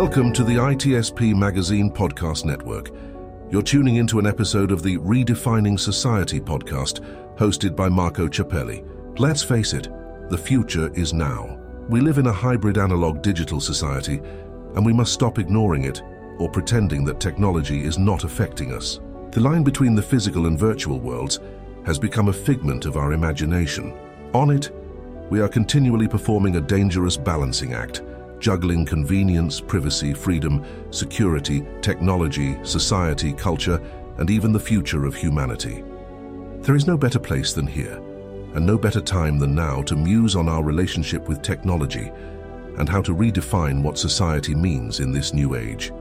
Welcome to the ITSP Magazine Podcast Network. You're tuning into an episode of the Redefining Society podcast, hosted by Marco Ciappelli. Let's face it, the future is now. We live in a hybrid analog digital society, and we must stop ignoring it or pretending that technology is not affecting us. The line between the physical and virtual worlds has become a figment of our imagination. On it, we are continually performing a dangerous balancing act juggling convenience, privacy, freedom, security, technology, society, culture, and even the future of humanity. There is no better place than here, and no better time than now to muse on our relationship with technology and how to redefine what society means in this new age.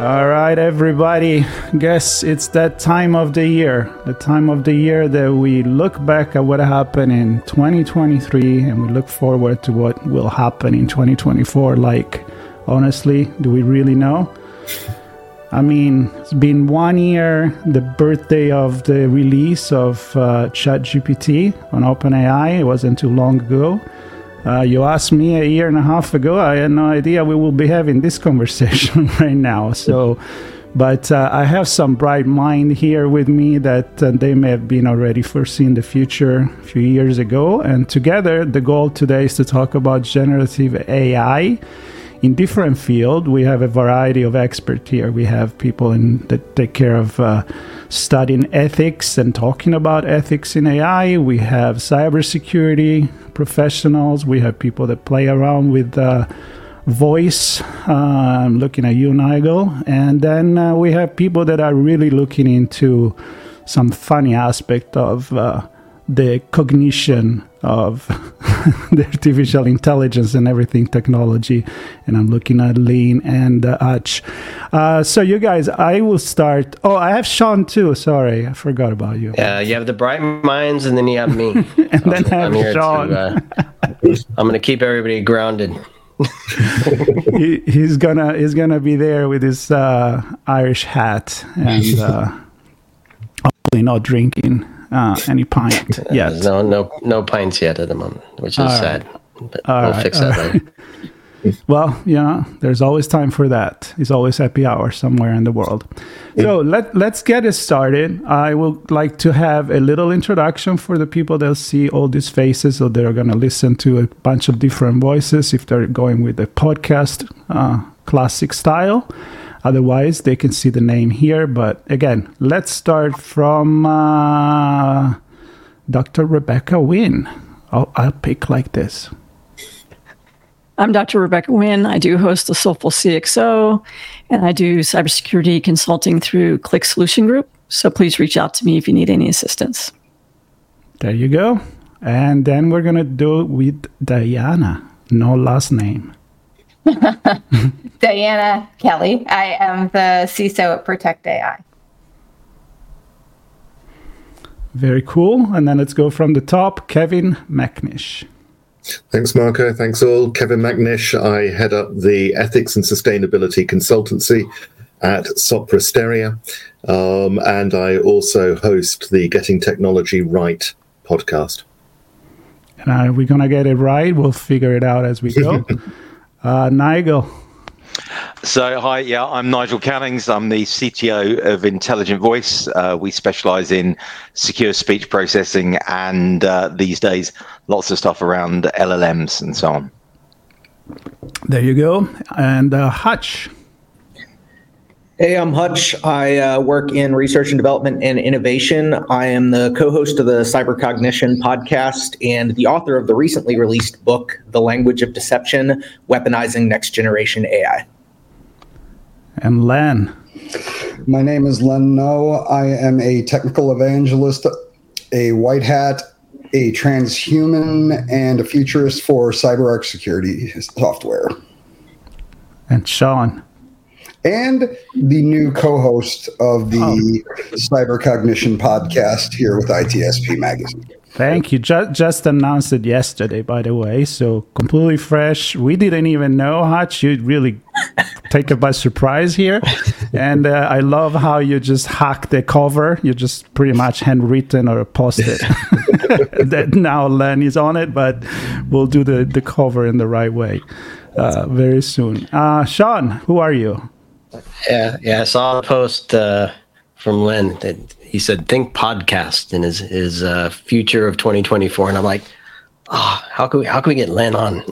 All right, everybody. Guess it's that time of the year, the time of the year that we look back at what happened in 2023 and we look forward to what will happen in 2024. Like, honestly, do we really know? I mean, it's been one year, the birthday of the release of uh, ChatGPT on OpenAI. It wasn't too long ago. Uh, you asked me a year and a half ago. I had no idea we will be having this conversation right now. So, but uh, I have some bright mind here with me that uh, they may have been already foreseeing the future a few years ago. And together, the goal today is to talk about generative AI in different field. We have a variety of experts here. We have people in, that take care of uh, studying ethics and talking about ethics in AI. We have cybersecurity professionals. We have people that play around with uh, voice. Uh, I'm looking at you, Nigel. And then uh, we have people that are really looking into some funny aspect of uh, the cognition of the artificial intelligence and everything technology. And I'm looking at Len and uh, Hutch. Uh, so, you guys, I will start. Oh, I have Sean too. Sorry, I forgot about you. Yeah, you have the bright minds, and then you have me. and then I have I'm Sean. To, uh, I'm going to keep everybody grounded. he, he's gonna he's gonna be there with his uh, Irish hat and uh, hopefully not drinking uh, any pint yet. no, no, no pints yet at the moment, which is All right. sad. But All we'll right, fix that right. later. Well, you know, there's always time for that. It's always happy hour somewhere in the world. So let let's get it started. I would like to have a little introduction for the people that see all these faces, so they're going to listen to a bunch of different voices if they're going with the podcast uh, classic style. Otherwise, they can see the name here. But again, let's start from uh, Dr. Rebecca Wynn. I'll, I'll pick like this. I'm Dr. Rebecca Wynn. I do host the Soulful CXO, and I do cybersecurity consulting through Click Solution Group. So please reach out to me if you need any assistance. There you go. And then we're going to do it with Diana. No last name. Diana Kelley. I am the CISO at Protect AI. Very cool. And then let's go from the top Kevin Macnish. Thanks, Marco. Thanks all. Kevin Macnish. I head up the Ethics and Sustainability Consultancy at Sopra Steria. Um, and I also host the Getting Technology Right podcast. And are we going to get it right? We'll figure it out as we go. uh, Nigel. So, hi, yeah, I'm Nigel Cannings. I'm the CTO of Intelligent Voice. Uh, we specialize in secure speech processing and uh, these days, lots of stuff around LLMs and so on. There you go. And uh, Hutch. Hey, I'm Hutch. I uh, work in research and development and innovation. I am the co host of the Cybercognition podcast and the author of the recently released book, The Language of Deception Weaponizing Next Generation AI. And Len. My name is Len Noe. I am a technical evangelist, a white hat, a transhuman, and a futurist for CyberArk security software. And Sean. And the new co host of the Cybercognition podcast here with ITSP Magazine. Thank you. Just, just announced it yesterday, by the way. So completely fresh. We didn't even know, Hutch. You really take it by surprise here. and uh, I love how you just hack the cover. You just pretty much handwritten or posted that now Len is on it, but we'll do the, the cover in the right way uh, very soon. Uh, Sean, who are you? Yeah, yeah. I saw a post uh, from Len that he said think podcast in his his uh, future of 2024, and I'm like, oh, how can we how can we get Len on?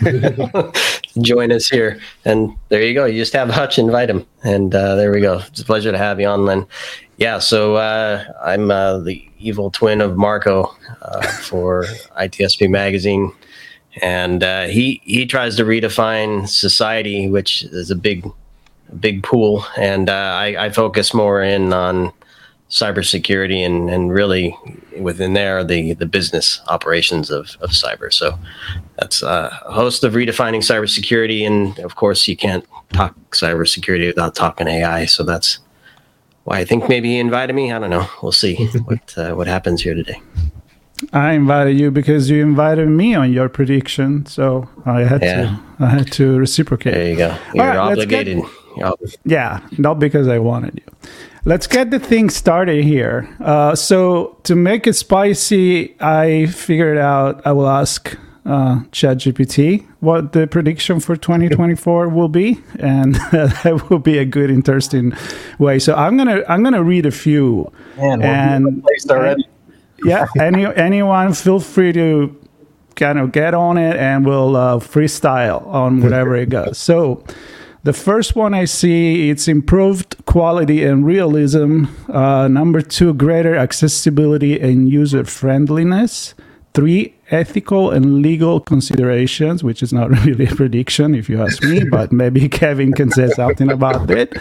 Join us here, and there you go. You just have Hutch invite him, and uh, there we go. It's a pleasure to have you on, Len. Yeah, so uh, I'm uh, the evil twin of Marco uh, for ITSP Magazine, and he he tries to redefine society, which is a big big pool, and uh, I, I focus more in on cybersecurity and, and really within there the the business operations of, of cyber. So that's uh, a host of redefining cybersecurity, and of course you can't talk cybersecurity without talking AI. So that's why I think maybe he invited me. I don't know. We'll see what uh, what happens here today. I invited you because you invited me on your prediction, so I had Yeah. to I had to reciprocate. There you go. You're right, let's get- Yeah, not because I wanted you. Let's get the thing started here. Uh, so to make it spicy, I figured out I will ask uh, ChatGPT what the prediction for 2024 will be, and that will be a good, interesting way. So I'm gonna I'm gonna read a few, Man, and already. yeah, any anyone feel free to kind of get on it and we'll uh, freestyle on whatever it goes. So the first one I see it's improved quality and realism. Uh, number two, greater accessibility and user friendliness. Three, ethical and legal considerations, which is not really a prediction if you ask me, but maybe Kevin can say something about it.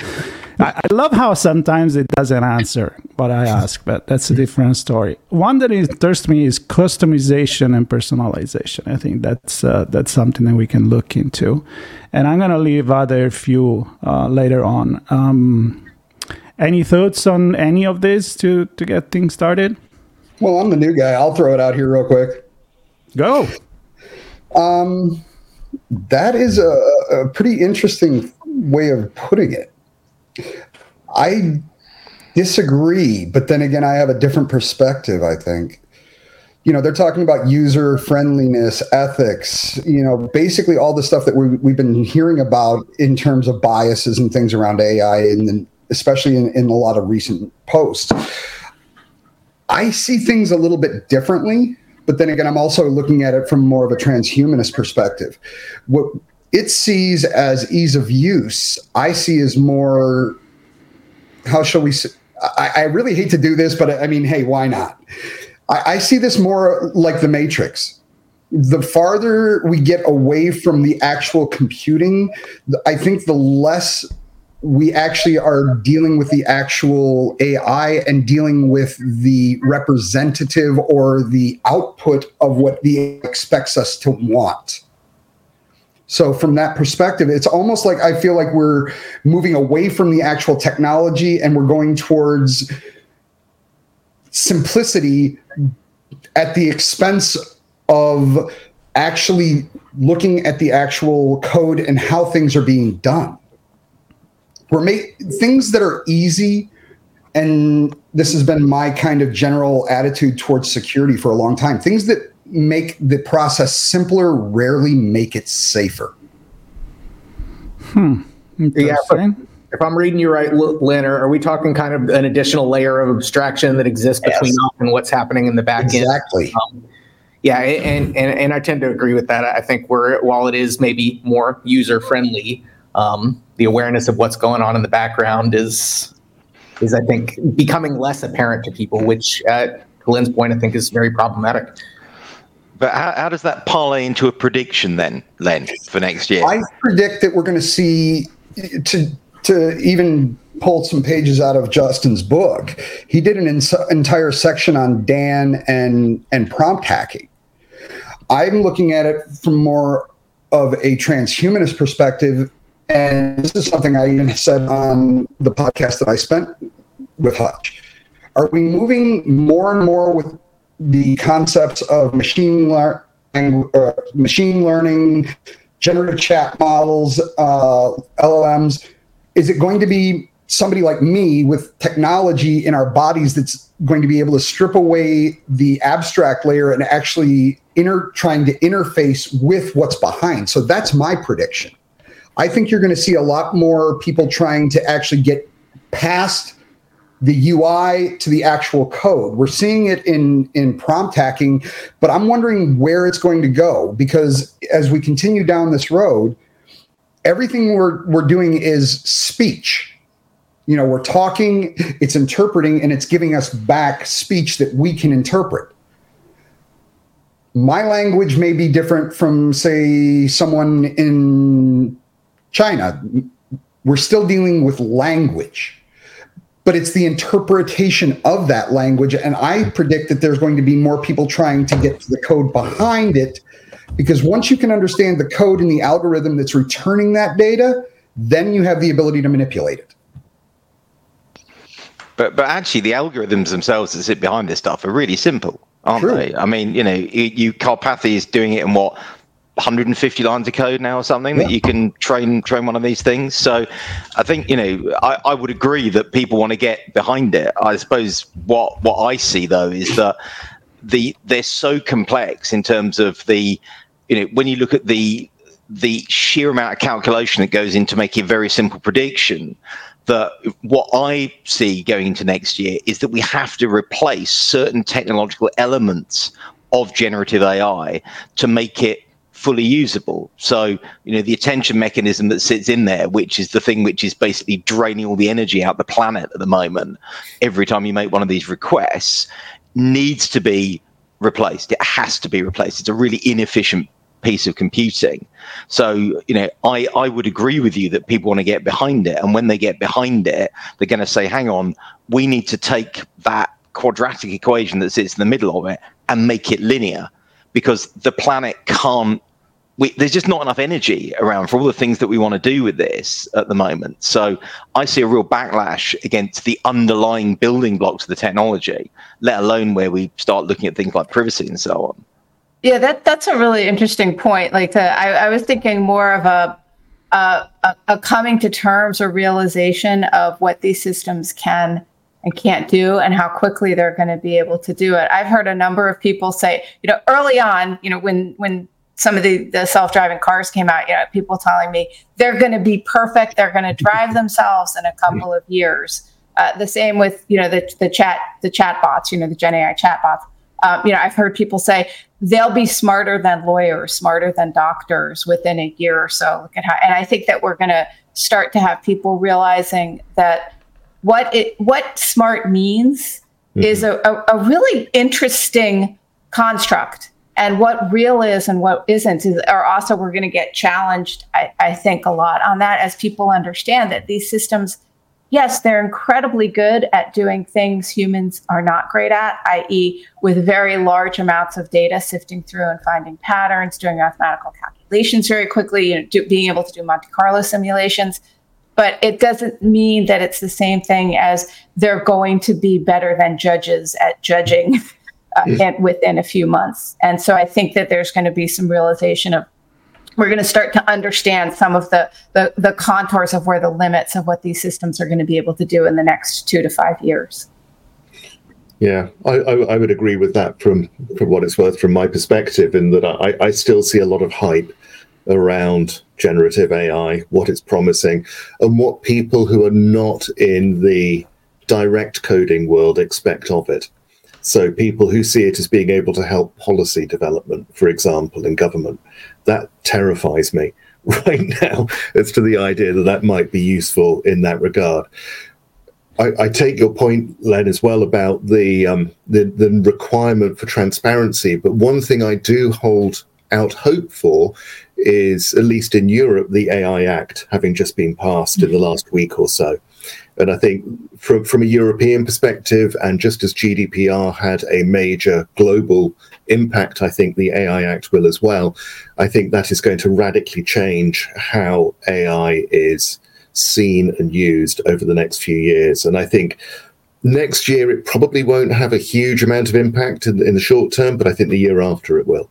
I, I love how sometimes it doesn't answer what I ask, but that's a different story. One that interests me is customization and personalization. I think that's uh, that's something that we can look into, and I'm gonna leave other few uh, later on. Um, any thoughts on any of this to to get things started? Well, I'm the new guy. I'll throw it out here real quick. Go. Um, that is a, a pretty interesting way of putting it. I disagree, but then again, I have a different perspective, I think. You know, they're talking about user friendliness, ethics, you know, basically all the stuff that we, we've been hearing about in terms of biases and things around AI, and then especially in, in a lot of recent posts. I see things a little bit differently, but then again, I'm also looking at it from more of a transhumanist perspective. What it sees as ease of use, I see as more, how shall we say? I, I really hate to do this, but I mean, hey, why not? I, I see this more like the Matrix. The farther we get away from the actual computing, I think the less we actually are dealing with the actual AI and dealing with the representative or the output of what the expects us to want. So from that perspective, it's almost like I feel like we're moving away from the actual technology and we're going towards simplicity at the expense of actually looking at the actual code and how things are being done. We're make things that are easy and this has been my kind of general attitude towards security for a long time. Things that make the process simpler rarely make it safer hmm. Yeah. If I'm reading you right, L- Len, are are we talking kind of an additional layer of abstraction that exists between us and what's happening in the back end? exactly um, Yeah, and, and and I tend to agree with that. I think we're while it is maybe more user friendly, um, the awareness of what's going on in the background is is I think becoming less apparent to people, which uh, at Len's point I think is very problematic. But how, how does that parlay into a prediction then, Len, for next year? i predict that we're going to see to to even pull some pages out of justin's book he did an ins- entire section on dan and and prompt hacking i'm looking at it from more of a transhumanist perspective and this is something i even said on the podcast that i spent with hutch are we moving more and more with the concepts of machine lear- uh, machine learning generative chat models uh, llms is it going to be somebody like me with technology in our bodies that's going to be able to strip away the abstract layer and actually inter trying to interface with what's behind. So that's my prediction. I think you're going to see a lot more people trying to actually get past the UI to the actual code. We're seeing it in in prompt hacking, but I'm wondering where it's going to go because as we continue down this road, everything we're we're doing is speech. You know we're talking it's interpreting and it's giving us back speech that we can interpret. My language may be different from say someone in china. We're still dealing with language but it's the interpretation of that language and i predict that there's going to be more people trying to get to the code behind it because once you can understand the code and the algorithm that's returning that data then you have the ability to manipulate it but but actually, the algorithms themselves that sit behind this stuff are really simple, aren't True. they? I mean, you know, you, you Karpathy is doing it in what 150 lines of code now or something yeah. that you can train train one of these things. So I think you know I, I would agree that people want to get behind it. I suppose what what I see though is that the they're so complex in terms of the you know when you look at the the sheer amount of calculation that goes into making a very simple prediction that what I see going into next year is that we have to replace certain technological elements of generative AI to make it fully usable. So, you know, the attention mechanism that sits in there, which is the thing which is basically draining all the energy out the planet at the moment, every time you make one of these requests, needs to be replaced. It has to be replaced. It's a really inefficient piece of computing. So, you know, I, I would agree with you that people want to get behind it. And when they get behind it, they're going to say, hang on, we need to take that quadratic equation that sits in the middle of it and make it linear because the planet can't. We, there's just not enough energy around for all the things that we want to do with this at the moment. So I see a real backlash against the underlying building blocks of the technology, let alone where we start looking at things like privacy and so on. Yeah, that that's a really interesting point. Like, to, I, I was thinking more of a, a a coming to terms or realization of what these systems can and can't do, and how quickly they're going to be able to do it. I've heard a number of people say, you know, early on, you know, when when some of the, the self-driving cars came out, you know, people telling me they're going to be perfect, they're going to drive themselves in a couple of years. Uh, the same with you know the the chat the chat bots, you know, the Gen AI chat bots. Um, you know, I've heard people say they'll be smarter than lawyers, smarter than doctors within a year or so. Look at how, and I think that we're going to start to have people realizing that what it what smart means mm-hmm. is a, a, a, really interesting construct, and what real is and what isn't is are also we're going to get challenged. I, I think a lot on that as people understand that these systems yes, they're incredibly good at doing things humans are not great at, i.e., with very large amounts of data, sifting through and finding patterns, doing mathematical calculations very quickly, you know, do, being able to do Monte Carlo simulations. But it doesn't mean that it's the same thing as they're going to be better than judges at judging uh, mm. within a few months. And so I think that there's going to be some realization of we're going to start to understand some of the, the, the contours of where the limits of what these systems are going to be able to do in the next two to five years. Yeah, I, I, I, would agree with that from, from what it's worth from my perspective, in that I, I still see a lot of hype around generative AI, what it's promising, and what people who are not in the direct coding world expect of it. So, people who see it as being able to help policy development, for example, in government, that terrifies me right now as to the idea that that might be useful in that regard. I, I take your point, Len, as well about the, um, the the requirement for transparency. But one thing I do hold out hope for is, at least in Europe, the AI Act having just been passed in the last week or so. And I think from, from a European perspective, and just as GDPR had a major global impact, I think the AI Act will as well. I think that is going to radically change how AI is seen and used over the next few years. And I think next year it probably won't have a huge amount of impact in, in the short term, but I think the year after it will.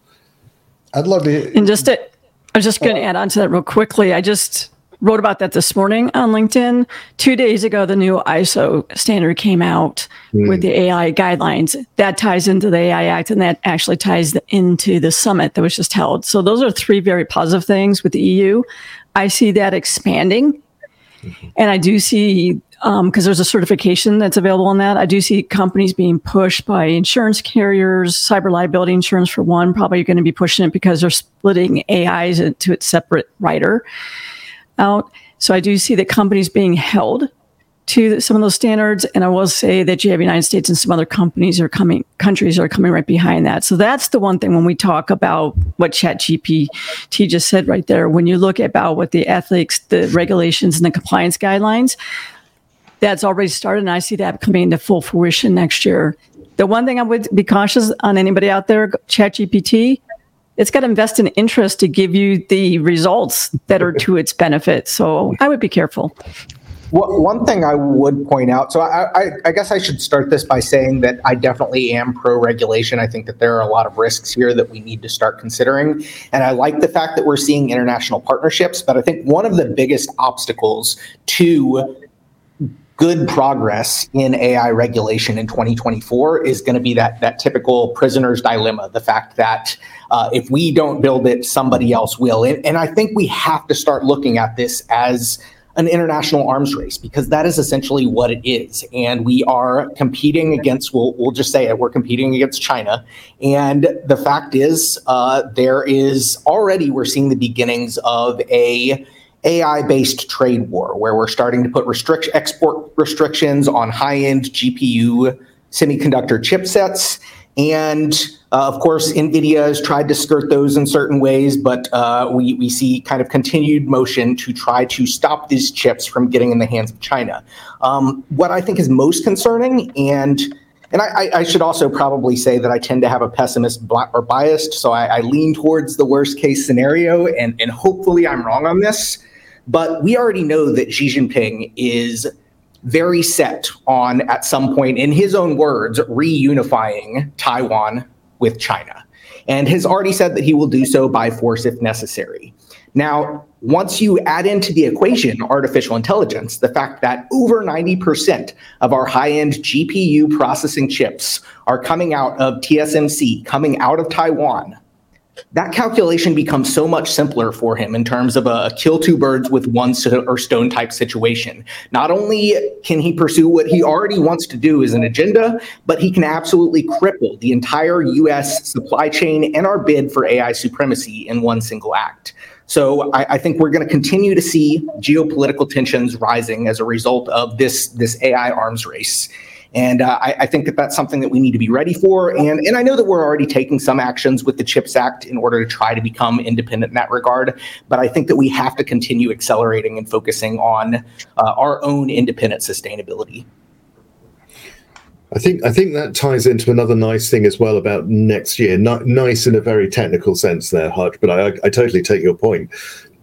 I'd love to. And just to, I was just going to add on to that real quickly. I just wrote about that this morning on LinkedIn. Two days ago, the new ISO standard came out mm. with the AI guidelines. That ties into the AI Act, and that actually ties into the summit that was just held. So those are three very positive things with the EU. I see that expanding. Mm-hmm. And I do see because um, there's a certification that's available on that. I do see companies being pushed by insurance carriers, cyber liability insurance for one, probably going to be pushing it because they're splitting AIs into its separate rider out. So I do see that companies being held to some of those standards. And I will say that you have United States and some other companies are coming, countries are coming right behind that. So that's the one thing when we talk about what ChatGPT just said right there. When you look about what the ethics, the regulations, and the compliance guidelines, that's already started. And I see that coming into full fruition next year. The one thing I would be cautious on anybody out there, ChatGPT, it's got to invest in interest to give you the results that are to its benefit. So I would be careful. Well, one thing I would point out, so I, I, I, guess I should start this by saying that I definitely am pro regulation. I think that there are a lot of risks here that we need to start considering. And I like the fact that we're seeing international partnerships, but I think one of the biggest obstacles to good progress in AI regulation in 2024 is going to be that that typical prisoner's dilemma, the fact that uh, if we don't build it, somebody else will. And, and I think we have to start looking at this as an international arms race because that is essentially what it is. And we are competing against, we'll, we'll just say it, we're competing against China. And the fact is, uh, there is already, we're seeing the beginnings of a AI based trade war where we're starting to put restrict export restrictions on high end GPU semiconductor chipsets. And uh, of course, NVIDIA has tried to skirt those in certain ways, but uh, we, we see kind of continued motion to try to stop these chips from getting in the hands of China. Um, what I think is most concerning, and and I, I, should also probably say that I tend to have a pessimist or biased, so I, I lean towards the worst case scenario, and, and hopefully I'm wrong on this. But we already know that Xi Jinping is very set on, at some point, in his own words, reunifying Taiwan with China, and has already said that he will do so by force if necessary. Now, once you add into the equation artificial intelligence, the fact that over 90% of our high end GPU processing chips are coming out of TSMC, coming out of Taiwan, that calculation becomes so much simpler for him in terms of a kill two birds with one or stone type situation. Not only can he pursue what he already wants to do as an agenda, but he can absolutely cripple the entire US supply chain and our bid for AI supremacy in one single act. So I, I think we're going to continue to see geopolitical tensions rising as a result of this, this AI arms race. And uh, I, I, think that that's something that we need to be ready for. And, and I know that we're already taking some actions with the CHIPS Act in order to try to become independent in that regard. But I think that we have to continue accelerating and focusing on uh, our own independent sustainability. I think I think that ties into another nice thing as well about next year. Nice in a very technical sense there, Hutch, but I, I totally take your point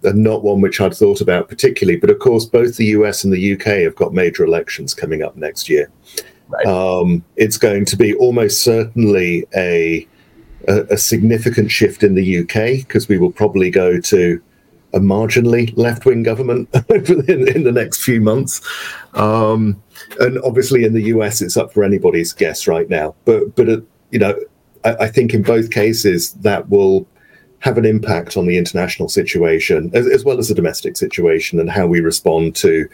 and not one which I'd thought about particularly. But of course, both the US and the UK have got major elections coming up next year. Right. Um, it's going to be almost certainly a, a, a significant shift in the UK because we will probably go to a marginally left wing government in, in, the next few months. Um, and obviously, in the US, it's up for anybody's guess right now. But, but uh, you know, I, I, think in both cases, that will have an impact on the international situation as, as well as the domestic situation and how we respond to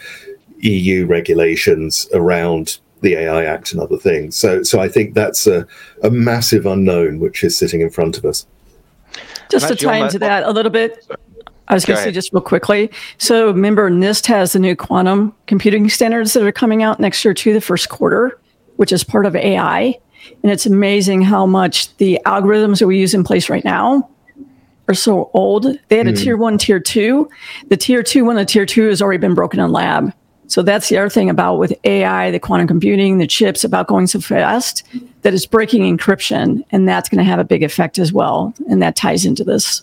EU regulations around the AI Act and other things. So, so I think that's a, a massive unknown which is sitting in front of us. Just to tie into that a little bit, I was going to say just real quickly. So, remember, NIST has the new quantum computing standards that are coming out next year, too, the first quarter, which is part of AI. And it's amazing how much the algorithms that we use in place right now are so old. They had a mm. tier one, tier two. The tier two, one, the tier two has already been broken in lab. So that's the other thing about with AI, the quantum computing, the chips about going so fast that it's breaking encryption, and that's going to have a big effect as well. And that ties into this.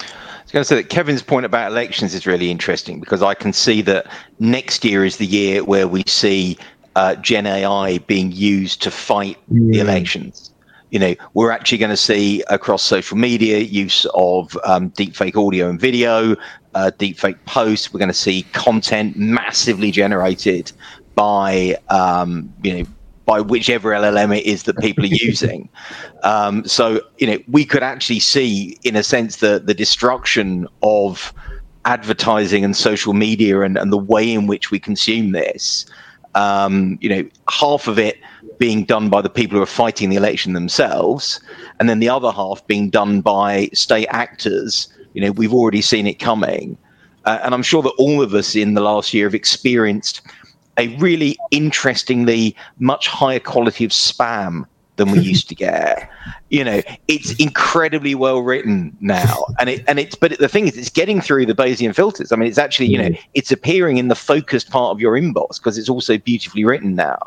I was going to say that Kevin's point about elections is really interesting because I can see that next year is the year where we see uh, Gen AI being used to fight mm. the elections you know, we're actually going to see across social media use of um, deepfake audio and video, uh, deepfake posts. We're going to see content massively generated by um, you know by whichever LLM it is that people are using. Um, so you know we could actually see, in a sense, the the destruction of advertising and social media and, and the way in which we consume this. Um, you know, half of it being done by the people who are fighting the election themselves, and then the other half being done by state actors. You know, we've already seen it coming. Uh, and I'm sure that all of us in the last year have experienced a really interestingly much higher quality of spam than we used to get. You know, it's incredibly well written now, and it and it's but the thing is, it's getting through the Bayesian filters. I mean, it's actually you know, mm. it's appearing in the focused part of your inbox because it's also beautifully written now.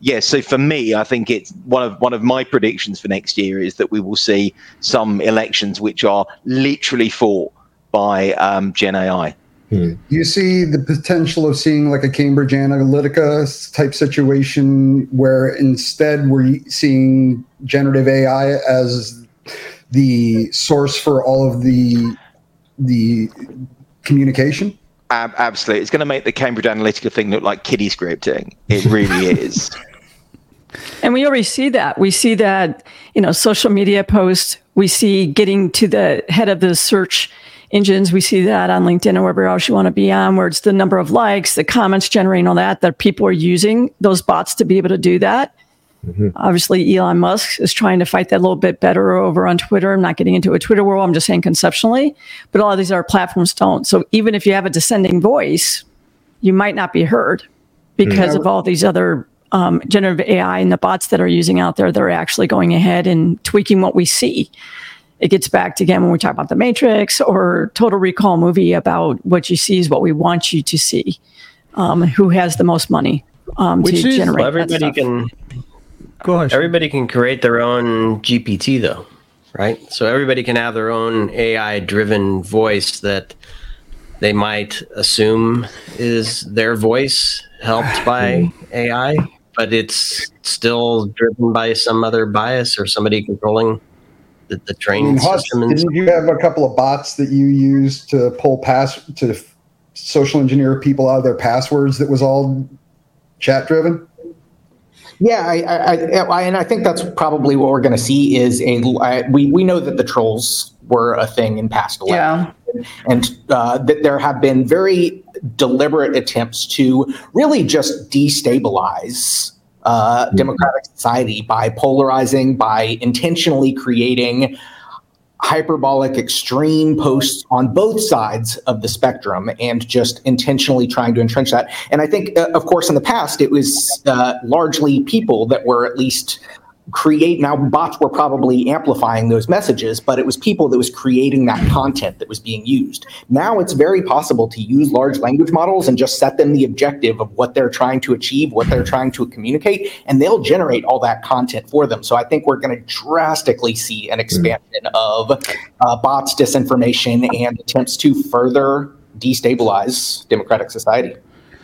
Yeah, so for me, I think it's one of one of my predictions for next year is that we will see some elections which are literally fought by um, Gen AI. Hmm. You see the potential of seeing like a Cambridge Analytica type situation where instead we're seeing generative AI as the source for all of the the communication. absolutely, it's going to make the Cambridge Analytica thing look like kiddie scripting. It really is. And we already see that. We see that, you know, social media posts. We see getting to the head of the search engines. We see that on LinkedIn or wherever else you want to be on, where it's the number of likes, the comments generating all that, that people are using those bots to be able to do that. Mm-hmm. Obviously, Elon Musk is trying to fight that a little bit better over on Twitter. I'm not getting into a Twitter world. I'm just saying conceptually, but a lot of these other platforms don't. So even if you have a descending voice, you might not be heard because mm-hmm. of all these other um, generative AI and the bots that are using out there. They're actually going ahead and tweaking what we see it gets back to again when we talk about the Matrix or Total Recall movie about what you see is what we want you to see. Um, who has the most money um, to is, generate? Well, everybody can. Go ahead. Everybody can create their own GPT though, right? So everybody can have their own AI-driven voice that they might assume is their voice helped by AI, but it's still driven by some other bias or somebody controlling the, the train I mean, system. didn't you have a couple of bots that you used to pull pass to social engineer people out of their passwords that was all chat driven? Yeah, I, I, I, and I think that's probably what we're going to see is a. I, we we know that the trolls were a thing in past elections, yeah. and uh, that there have been very deliberate attempts to really just destabilize uh, hmm. democratic society by polarizing, by intentionally creating hyperbolic extreme posts on both sides of the spectrum and just intentionally trying to entrench that. And I think, uh, of course, in the past, it was uh, largely people that were at least create now bots were probably amplifying those messages but it was people that was creating that content that was being used. Now it's very possible to use large language models and just set them the objective of what they're trying to achieve what they're trying to communicate and they'll generate all that content for them. So i think we're going to drastically see an expansion of uh, bots disinformation and attempts to further destabilize democratic society.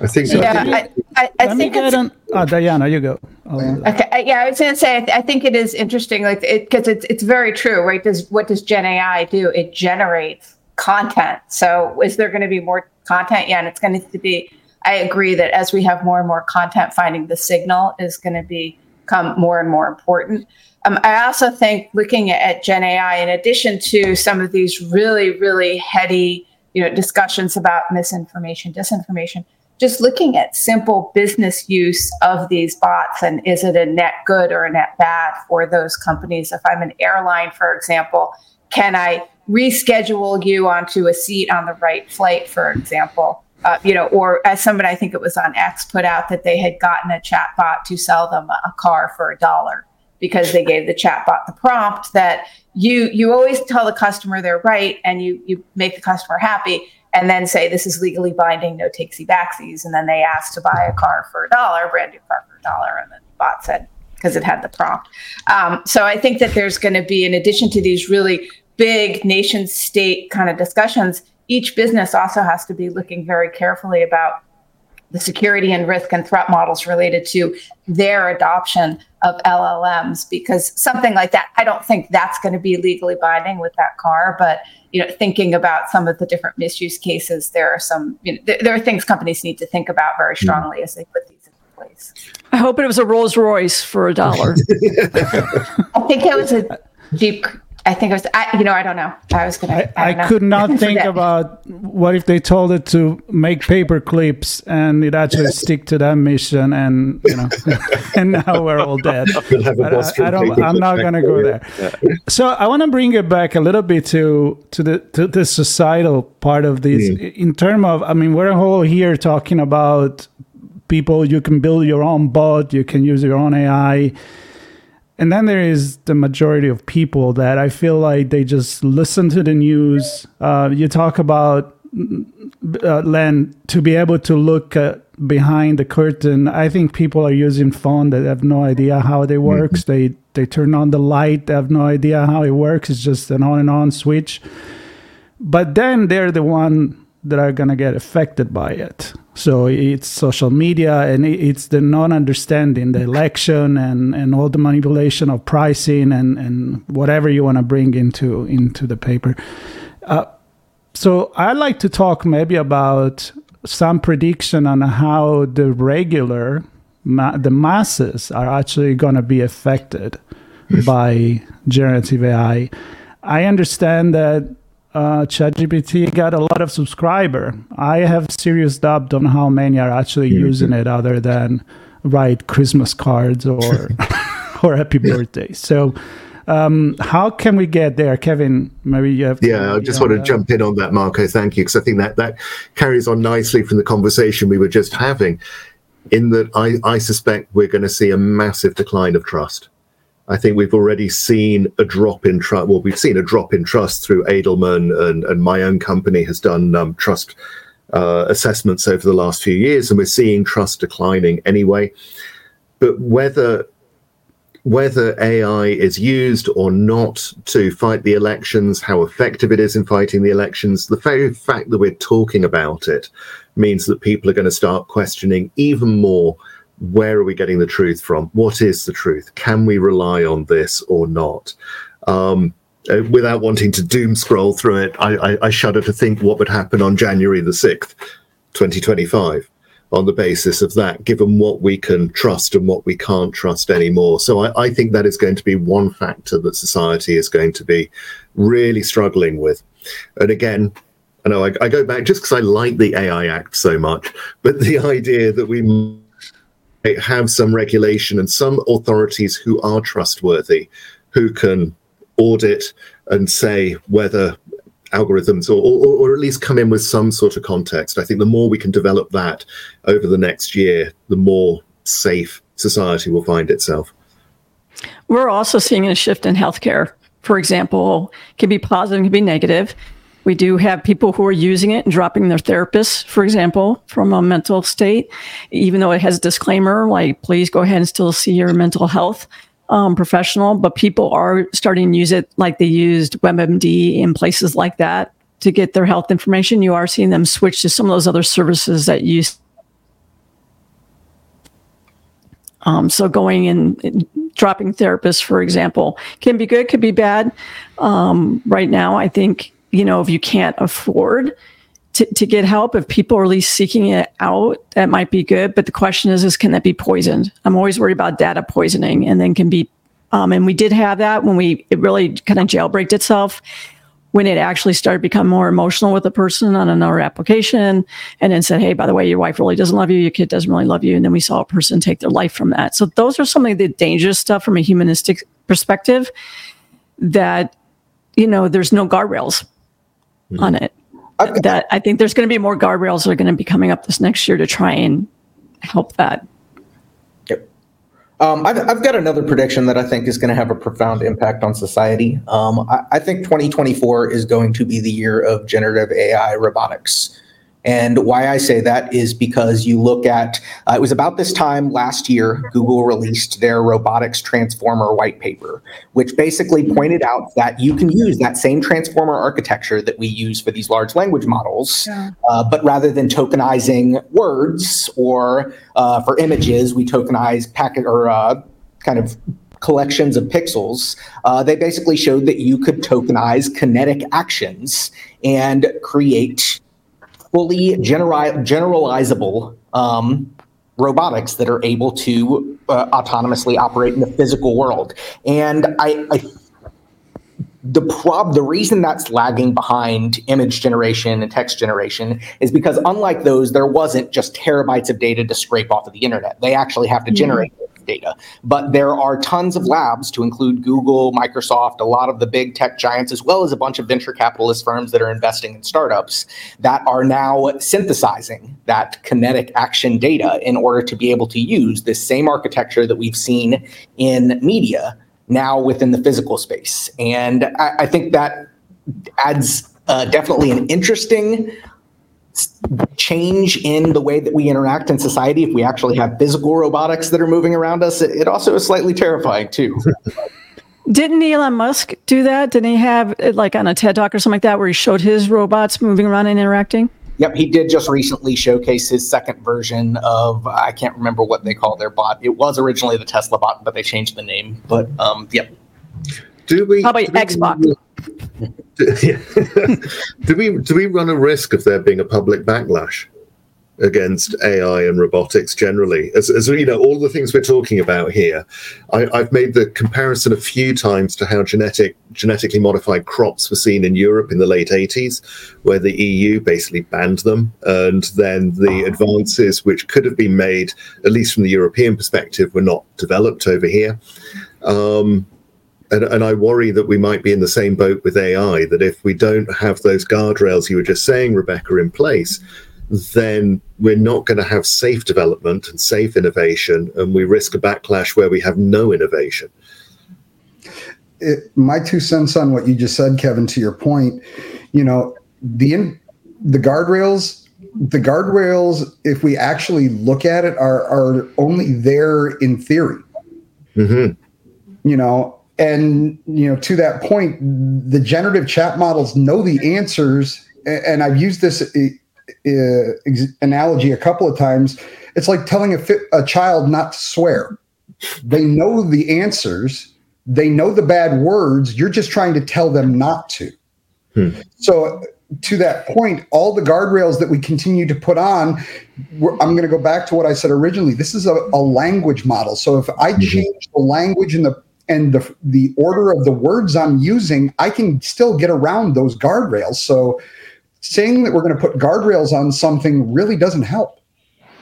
I think so. Yeah, I, I, I think it's, on, oh, Diana, you go. Okay, yeah, I was going to say, I, th- I, think it is interesting, like it because it's it's very true, right? Does what does Gen AI do? It generates content. So, is there going to be more content? Yeah, and it's going to be. I agree that as we have more and more content, finding the signal is going to become more and more important. Um, I also think looking at Gen AI, in addition to some of these really, really heady, you know, discussions about misinformation, disinformation just looking at simple business use of these bots and is it a net good or a net bad for those companies? If I'm an airline, for example, can I reschedule you onto a seat on the right flight, for example? Uh, you know, or as somebody I think it was on X put out that they had gotten a chatbot to sell them a car for a dollar because they gave the chatbot the prompt that you you always tell the customer they're right and you you make the customer happy and then say this is legally binding, no takesy backsies. And then they asked to buy a car for a dollar, brand new car for a dollar, and the bot said because it had the prompt. Um, so I think that there's going to be, in addition to these really big nation state kind of discussions, each business also has to be looking very carefully about the security and risk and threat models related to their adoption of LLMs because something like that, I don't think that's going to be legally binding with that car. But you know, thinking about some of the different misuse cases, there are some, you know, th- there are things companies need to think about very hmm. strongly as they put these in place. I hope it was a Rolls Royce for a dollar. I think it was a Jeep I think it was, I, you know, I don't know. I was going to. I, I could not think about what if they told it to make paper clips and it actually stick to that mission, and you know, and now we're all dead. I, I, don't. I'm not going to go there. Yeah. So I want to bring it back a little bit to to the to the societal part of this. Mm. In terms of, I mean, we're all here talking about people. You can build your own bot. You can use your own AI and then there is the majority of people that I feel like they just listen to the news. Uh, you talk about uh, Len to be able to look uh, behind the curtain. I think people are using phone that have no idea how they works. Mm-hmm. They they turn on the light. They have no idea how it works. It's just an on and on switch. But then they're the one that are gonna get affected by it. So it's social media and it's the non-understanding, the election and, and all the manipulation of pricing and, and whatever you want to bring into into the paper. Uh, so I'd like to talk maybe about some prediction on how the regular, ma- the masses are actually going to be affected by generative AI. I understand that uh, ChatGPT got a lot of subscriber. I have serious doubt on how many are actually using it, other than write Christmas cards or or happy birthday. So. Um, how can we get there, Kevin? Maybe you have. yeah, I just want to that. jump in on that, Marco. Thank you, because I think that that carries on nicely from the conversation we were just having. In that, I, I suspect we're going to see a massive decline of trust I think we've already seen a drop in trust. Well, we've seen a drop in trust through Edelman, and, and my own company has done um, trust uh, assessments over the last few years, and we're seeing trust declining anyway. But whether whether AI is used or not to fight the elections, how effective it is in fighting the elections, the very fact that we're talking about it means that people are going to start questioning even more where are we getting the truth from? What is the truth? Can we rely on this or not? Um, uh, without wanting to doom scroll through it, I, I, I, shudder to think what would happen on January the 6th, 2025, on the basis of that, given what we can trust and what we can't trust anymore. So I, I think that is going to be one factor that society is going to be really struggling with. And again, I know I, I go back just because I like the AI Act so much, but the idea that we have some regulation and some authorities who are trustworthy, who can audit and say whether algorithms or, or, or, at least come in with some sort of context. I think the more we can develop that over the next year, the more safe society will find itself. We're also seeing a shift in healthcare. For example, can be positive, can be negative. We do have people who are using it and dropping their therapists, for example, from a mental state, even though it has a disclaimer like, please go ahead and still see your mental health um, professional. But people are starting to use it like they used WebMD in places like that to get their health information. You are seeing them switch to some of those other services that use. Um, so going and dropping therapists, for example, can be good, could be bad. Um, right now, I think you know, if you can't afford to, to get help, if people are least seeking it out, that might be good. But the question is, is can that be poisoned? I'm always worried about data poisoning and then can be, um, and we did have that when we, it really kind of jailbreaked itself when it actually started to become more emotional with a person on another application and then said, Hey, by the way, your wife really doesn't love you. Your kid doesn't really love you. And then we saw a person take their life from that. So those are some of the dangerous stuff from a humanistic perspective that, you know, there's no guardrails mm-hmm. on it. Okay. That I think there's going to be more guardrails that are going to be coming up this next year to try and help that. Yep. Um, I've, I've got another prediction that I think is going to have a profound impact on society. Um, I, I think 2024 is going to be the year of generative AI robotics. And why I say that is because you look at uh, it was about this time last year, Google released their robotics transformer white paper, which basically pointed out that you can use that same transformer architecture that we use for these large language models, yeah. uh, but rather than tokenizing words or uh, for images, we tokenize packet or uh, kind of collections of pixels, uh, they basically showed that you could tokenize kinetic actions and create fully generi- generalizable um, robotics that are able to uh, autonomously operate in the physical world. And I, I the prob the reason that's lagging behind image generation and text generation is because unlike those there wasn't just terabytes of data to scrape off of the internet they actually have to mm-hmm. generate data. But there are tons of labs to include Google, Microsoft, a lot of the big tech giants, as well as a bunch of venture capitalist firms that are investing in startups that are now synthesizing that kinetic action data in order to be able to use this same architecture that we've seen in media now within the physical space. And I, I think that adds uh, definitely an interesting change in the way that we interact in society, if we actually have physical robotics that are moving around us, it, also is slightly terrifying too. Didn't Elon Musk do that? Didn't he have like on a TED talk or something like that where he showed his robots moving around and interacting? Yep, he did just recently showcase his second version of I can't remember what they call their bot. It was originally the Tesla bot, but they changed the name. But um, yep. Do we? How about Xbox? We, do we do we run a risk of there being a public backlash against AI and robotics generally? As, as you know, all the things we're talking about here, I, have made the comparison a few times to how genetic genetically modified crops were seen in Europe in the late 80s, where the EU basically banned them, and then the advances which could have been made, at least from the European perspective, were not developed over here. Um, and, and I worry that we might be in the same boat with AI, that if we don't have those guardrails you were just saying, Rebecca, in place, then we're not going to have safe development and safe innovation, and we risk a backlash where we have no innovation. It, my two cents on what you just said, Kevin, to your point, you know, the in, the guardrails, the guardrails, if we actually look at it, are are only there in theory. Mm-hmm. You know, and you know to that point the generative chat models know the answers and i've used this uh, uh, analogy a couple of times it's like telling a, fit, a child not to swear they know the answers they know the bad words you're just trying to tell them not to hmm. so to that point all the guardrails that we continue to put on i'm going to go back to what i said originally this is a, a language model so if i mm-hmm. change the language in the and the the order of the words I'm using, I can still get around those guardrails. So saying that we're going to put guardrails on something really doesn't help.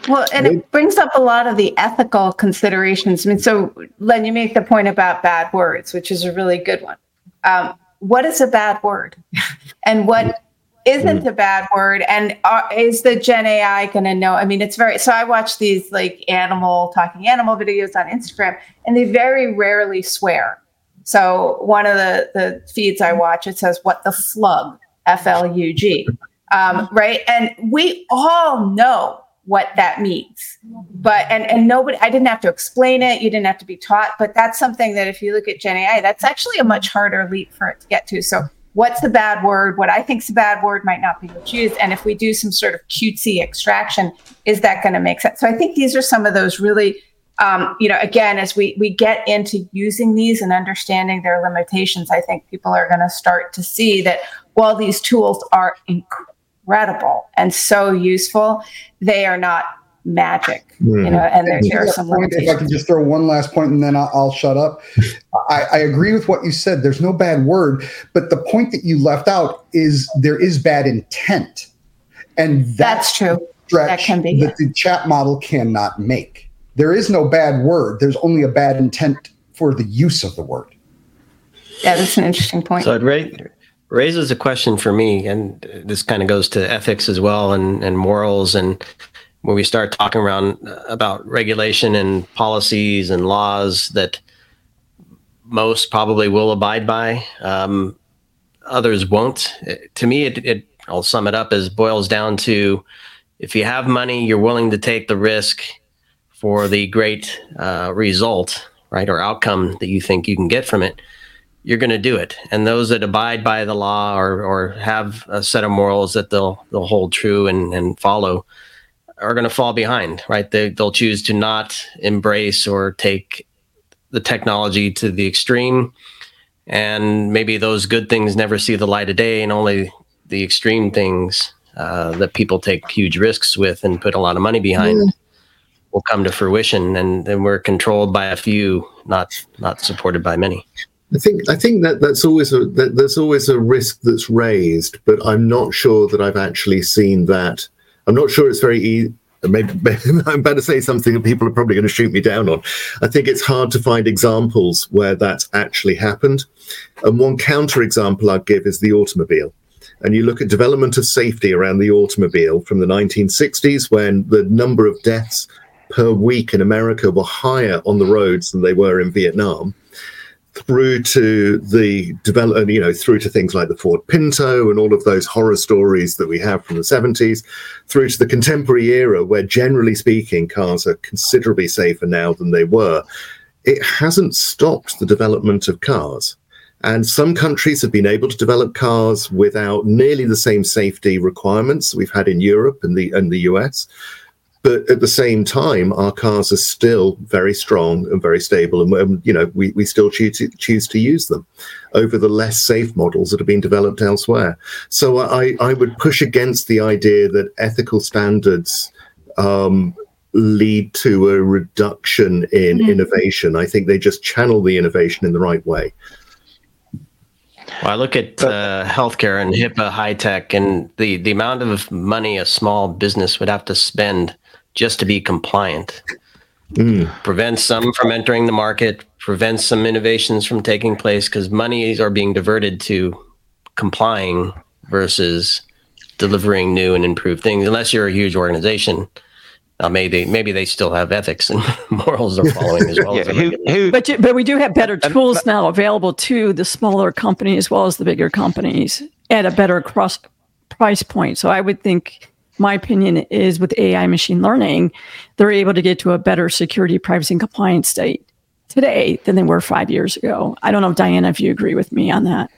Well, and it brings up a lot of the ethical considerations. I mean, so Len, you make the point about bad words, which is a really good one. Um, what is a bad word, and what isn't a bad word and uh, is the gen ai going to know i mean it's very so i watch these like animal talking animal videos on instagram and they very rarely swear so one of the the feeds i watch it says what the flug f-l-u-g um, right? And we all know what that means. But and and nobody i didn't have to explain it. You didn't have to be taught. But that's something that if you look at gen ai that's actually a much harder leap for it to get to. So what's the bad word? What i think's a bad word might not be what's used and if we do some sort of cutesy extraction is that going to make sense? So i think these are some of those really um, you know again as we we get into using these and understanding their limitations i think people are going to start to see that while these tools are incredible and so useful they are not magic, mm. you know, and there, there are some point, If I can just throw one last point and then I'll, I'll shut up. I, I, agree with what you said. There's no bad word, but the point that you left out is there is bad intent. And that's, that's true. That can be that the chat model cannot make. There is no bad word. There's only a bad intent for the use of the word. Yeah, that's an interesting point. So it ra- raises a question for me, and this kind of goes to ethics as well and, and morals and when we start talking around uh, about regulation and policies and laws that most probably will abide by, um, others won't. To me, it, it I'll sum it up as boils down to if you have money, you're willing to take the risk for the great uh, result, right, or outcome that you think you can get from it, you're going to do it. And those that abide by the law or, or have a set of morals that they'll they'll hold true and, and follow are going to fall behind, right? They, they'll choose to not embrace or take the technology to the extreme. And maybe those good things never see the light of day, and only the extreme things uh, that people take huge risks with and put a lot of money behind mm. will come to fruition. And then we're controlled by a few, not not supported by many. I think I think that that's always a that, there's always a risk that's raised, but I'm not sure that I've actually seen that I'm not sure it's very easy. Maybe, maybe, I'm about to say something that people are probably going to shoot me down on. I think it's hard to find examples where that's actually happened. And one counterexample I'd give is the automobile. And you look at development of safety around the automobile from the 1960s, when the number of deaths per week in America were higher on the roads than they were in Vietnam through to the development, you know, through to things like the Ford Pinto and all of those horror stories that we have from the 70s, through to the contemporary era where, generally speaking, cars are considerably safer now than they were. It hasn't stopped the development of cars. And some countries have been able to develop cars without nearly the same safety requirements we've had in Europe and the and the US. But at the same time, our cars are still very strong and very stable, and um, you know we, we still choose to, choose to use them over the less safe models that have been developed elsewhere. So I, I would push against the idea that ethical standards um, lead to a reduction in mm-hmm. innovation. I think they just channel the innovation in the right way. Well, I look at uh, healthcare and HIPAA HITECH, and the the amount of money a small business would have to spend just to be compliant. Mm. Prevents some from entering the market, prevents some innovations from taking place because monies are being diverted to complying versus delivering new and improved things. Unless you're a huge organization, now maybe maybe they still have ethics and morals they're following as well. yeah, as who, who, but but we do have better tools now available to the smaller company as well as the bigger companies at a better cross price point. So I would think my opinion is with AI machine learning, they're able to get to a better security, privacy, and compliance state today than they were five years ago. I don't know, Diana, if you agree with me on that.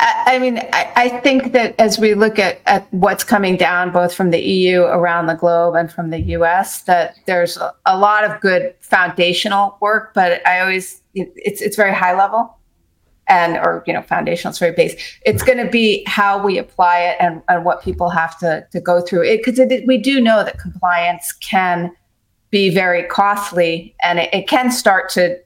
I mean, I, think that as we look at, at what's coming down, both from the EU around the globe and from the US, that there's a lot of good foundational work, but I always, it's, it's very high level and or you know foundational story base it's going to be how we apply it and, and what people have to, to go through it. Because we do know that compliance can be very costly and it, it, can start to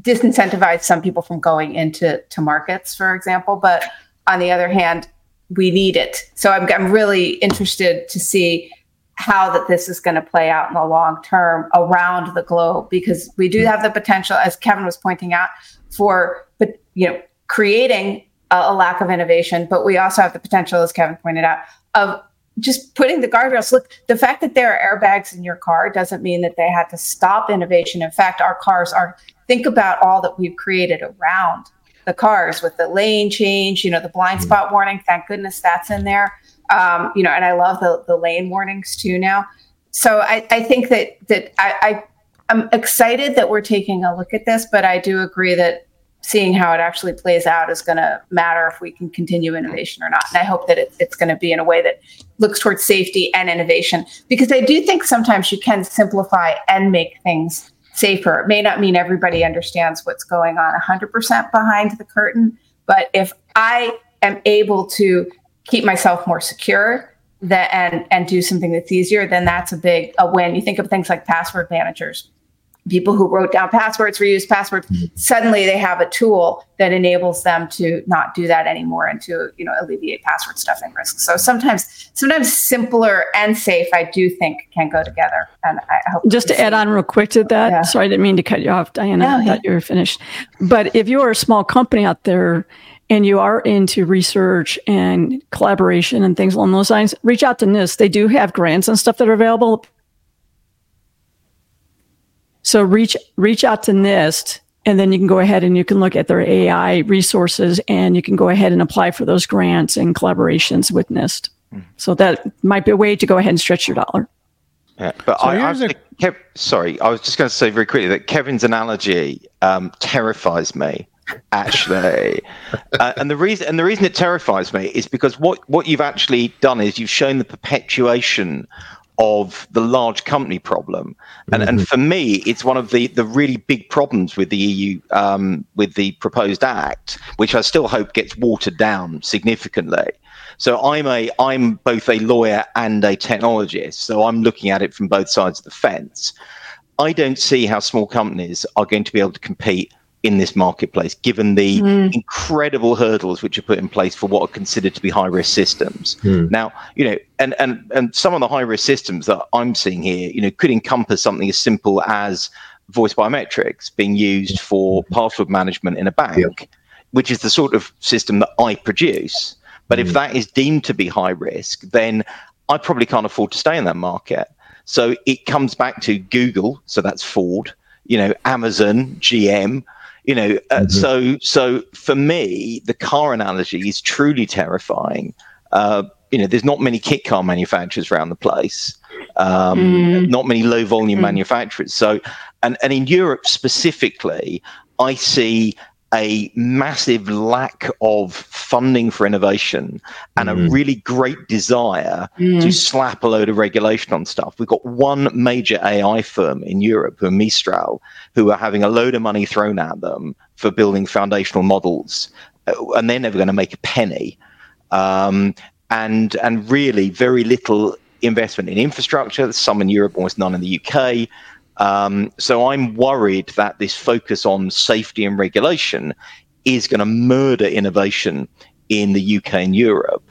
disincentivize some people from going into to markets for example. But on the other hand we need it. So i'm, I'm really interested to see how that this is going to play out in the long term around the globe because we do have the potential as kevin was pointing out for but you know creating a, a, lack of innovation but we also have the potential as kevin pointed out of just putting the guardrails. Look the fact that there are airbags in your car doesn't mean that they had to stop innovation. In fact our cars are think about all that we've created around the cars with the lane change you know the blind mm-hmm. spot warning. Thank goodness that's in there. Um, you know and i love the, the lane warnings too now. So i, I think that that I, I i'm excited that we're taking a look at this but i do agree that seeing how it actually plays out is going to matter if we can continue innovation or not. And I hope that it, it's going to be in a way that looks towards safety and innovation, because I do think sometimes you can simplify and make things safer. It may not mean everybody understands what's going on 100% behind the curtain, but if I am able to keep myself more secure that and and do something that's easier, then that's a big a win. You think of things like password managers people who wrote down passwords, reused passwords, mm-hmm. suddenly they have a tool that enables them to not do that anymore and to, you know, alleviate password stuffing risks. So sometimes, sometimes simpler and safe, I do think can go together. And I hope just to add on real quick to that. Yeah. Sorry, I didn't mean to cut you off, Diana. No, I thought you were finished. But if you are a small company out there and you are into research and collaboration and things along those lines, reach out to NIST. They do have grants and stuff that are available. So reach reach out to NIST and then you can go ahead and you can look at their AI resources and you can go ahead and apply for those grants and collaborations with NIST. Mm. So that might be a way to go ahead and stretch your dollar. Yeah, but so I, I a- Kev, sorry, I was just going to say very quickly that Kevin's analogy um, terrifies me. Actually, uh, and the reason and the reason it terrifies me is because what what you've actually done is you've shown the perpetuation of the large company problem. And, mm-hmm. and for me, it's one of the, the really big problems with the EU, um, with the proposed act, which I still hope gets watered down significantly. So I'm a I'm both a lawyer and a technologist. So I'm looking at it from both sides of the fence. I don't see how small companies are going to be able to compete in this marketplace, given the mm. incredible hurdles which are put in place for what are considered to be high risk systems. Mm. Now, you know, and, and, and some of the high risk systems that I'm seeing here, you know, could encompass something as simple as voice biometrics being used for password management in a bank, yeah. which is the sort of system that I produce. But mm. if that is deemed to be high risk, then I probably can't afford to stay in that market. So it comes back to Google, so that's Ford, you know, Amazon, GM, you know uh, mm-hmm. so so for me the car analogy is truly terrifying uh, you know there's not many kit car manufacturers around the place um, mm. not many low volume mm. manufacturers so and and in europe specifically i see a massive lack of funding for innovation and mm. a really great desire mm. to slap a load of regulation on stuff. We've got one major AI firm in Europe, who are Mistral, who are having a load of money thrown at them for building foundational models, uh, and they're never going to make a penny. Um, and and really very little investment in infrastructure. Some in Europe, almost none in the UK. Um, so I'm worried that this focus on safety and regulation is going to murder innovation in the UK and Europe.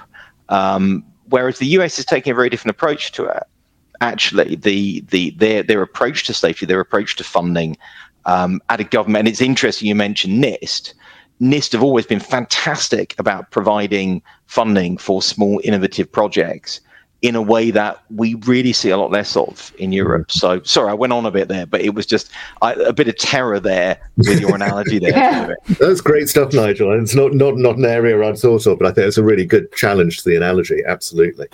Um, whereas the US is taking a very different approach to it. Actually, the the their their approach to safety, their approach to funding um, at a government, and it's interesting you mentioned NIST. NIST have always been fantastic about providing funding for small innovative projects in a way that we really see a lot less of in Europe. So sorry, I went on a bit there, but it was just I, a bit of terror there with your analogy there. yeah. That's great stuff, Nigel. And it's not, not, not an area I'd thought of, but I think it's a really good challenge to the analogy. Absolutely.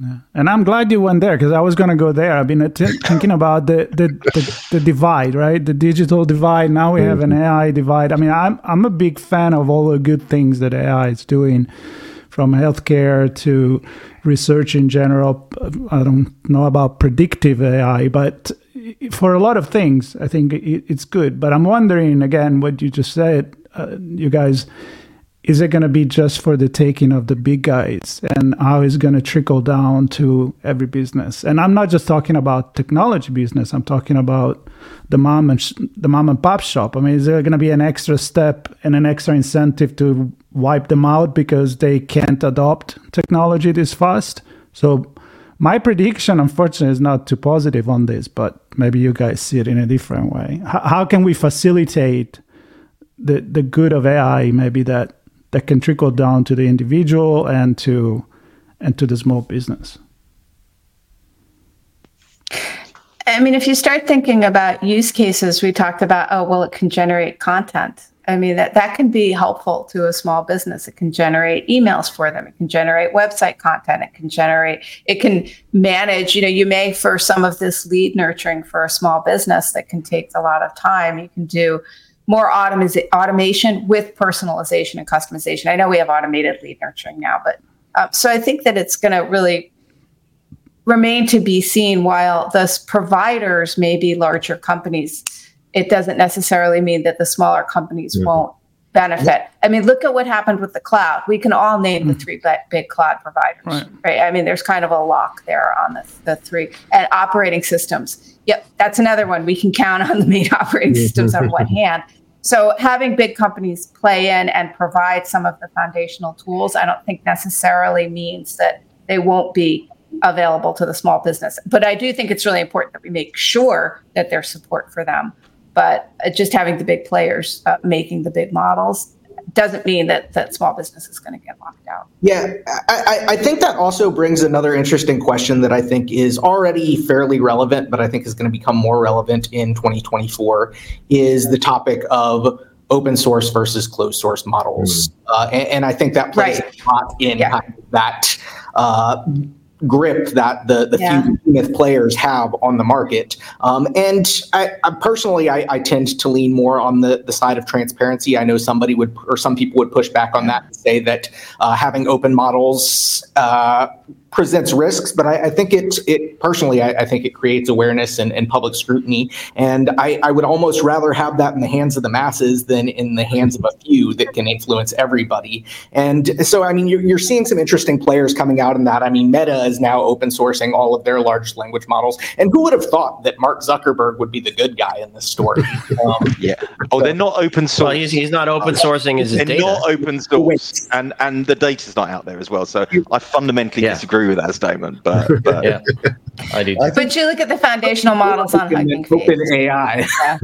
Yeah. And I'm glad you went there because I was going to go there. I've been t- thinking about the, the, the, the, divide, right? The digital divide. Now we have an mm-hmm. AI divide. I mean, I'm, I'm a big fan of all the good things that AI is doing from healthcare to research in general. I don't know about predictive AI, but for a lot of things, I think it's good. But I'm wondering again what you just said, uh, you guys. Is it going to be just for the taking of the big guys, and how is going to trickle down to every business? And I'm not just talking about technology business. I'm talking about the mom and sh- the mom and pop shop. I mean, is there going to be an extra step and an extra incentive to wipe them out because they can't adopt technology this fast. So my prediction, unfortunately, is not too positive on this, but maybe you guys see it in a different way. H- how can we facilitate the the good of AI? Maybe that that can trickle down to the individual and to and to the small business. I mean, if you start thinking about use cases, we talked about, oh, well, it can generate content. I mean, that, that can be helpful to a small business. It can generate emails for them. It can generate website content. It can generate, it can manage, you know, you may for some of this lead nurturing for a small business that can take a lot of time. You can do more automi- automation with personalization and customization. I know we have automated lead nurturing now, but um, so I think that it's going to really remain to be seen while the providers may be larger companies it doesn't necessarily mean that the smaller companies mm-hmm. won't benefit. I mean, look at what happened with the cloud. We can all name mm-hmm. the three big cloud providers, right. right. I mean, there's kind of a lock there on the, the three and operating systems. Yep, that's another one. We can count on the main operating systems on one hand. So having big companies play in and provide some of the foundational tools, I don't think necessarily means that they won't be available to the small business. But I do think it's really important that we make sure that there's support for them but uh, just having the big players uh, making the big models doesn't mean that that small business is going to get locked out. Yeah, I, I think that also brings another interesting question that I think is already fairly relevant, but I think is going to become more relevant in 2024 is the topic of open source versus closed source models. Mm. Uh, and, and, I think that plays right. a lot in yeah. that uh, grip that the the yeah. few players have on the market. Um, and I, I personally, I, I, tend to lean more on the the side of transparency. I know somebody would or some people would push back on that and say that uh, having open models uh, presents risks, but I, I, think it it personally I, I, think it creates awareness and, and public scrutiny. And I, I would almost rather have that in the hands of the masses than in the hands of a few that can influence everybody. And so I mean you're, you're seeing some interesting players coming out in that. I mean Meta is now open sourcing all of their large language models. And who would have thought that Mark Zuckerberg would be the good guy in this story? Um, yeah. Oh, they're not open source. Well, he's, he's not open sourcing his they're data. not open source, and and the data's not out there as well. So I fundamentally yeah. disagree agree with that statement, but, but yeah, I do. but you look at the foundational models on Hugging Face. AI. Yeah.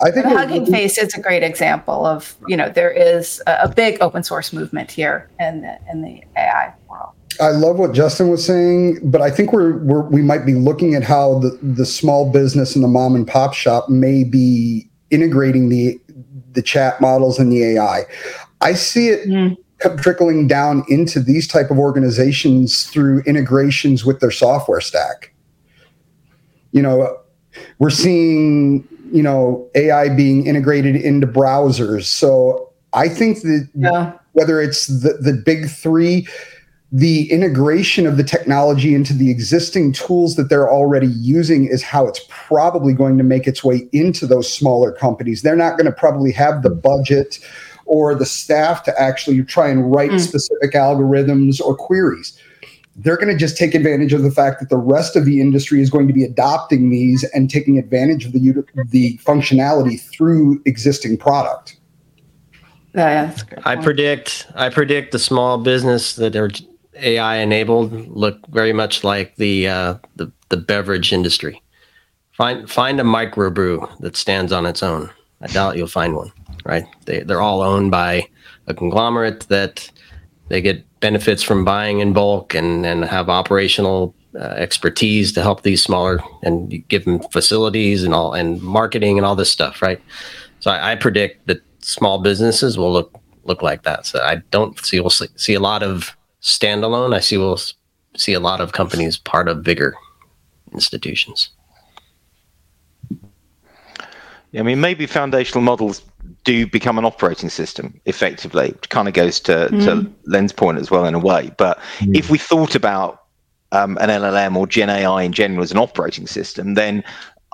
I think the Hugging Face is a great example of you know there is a, big open source movement here in the in the AI world. I love what Justin was saying, but I think we're, we're we might be looking at how the the small business and the mom and pop shop may be integrating the the chat models and the AI. I see it mm trickling down into these type of organizations through integrations with their software stack. You know, we're seeing you know AI being integrated into browsers. So I think that yeah. whether it's the the big three, the integration of the technology into the existing tools that they're already using is how it's probably going to make its way into those smaller companies. They're not going to probably have the budget or the staff to actually try and write mm. specific algorithms or queries. They're going to just take advantage of the fact that the rest of the industry is going to be adopting these and taking advantage of the the functionality through existing product. Yeah, I predict I predict the small business that are AI enabled look very much like the uh, the, the beverage industry. Find find a microbrew that stands on its own. I doubt you'll find one right? They, they're all owned by a conglomerate that they get benefits from buying in bulk and, and have operational uh, expertise to help these smaller and give them facilities and all and marketing and all this stuff, right? So I, I predict that small businesses will look look like that. So I don't see we'll see, see a lot of standalone. I see we'll see a lot of companies part of bigger institutions. I mean, maybe foundational models do become an operating system effectively, which kind of goes to, mm. to Len's point as well in a way. But mm. if we thought about um, an LLM or Gen AI in general as an operating system, then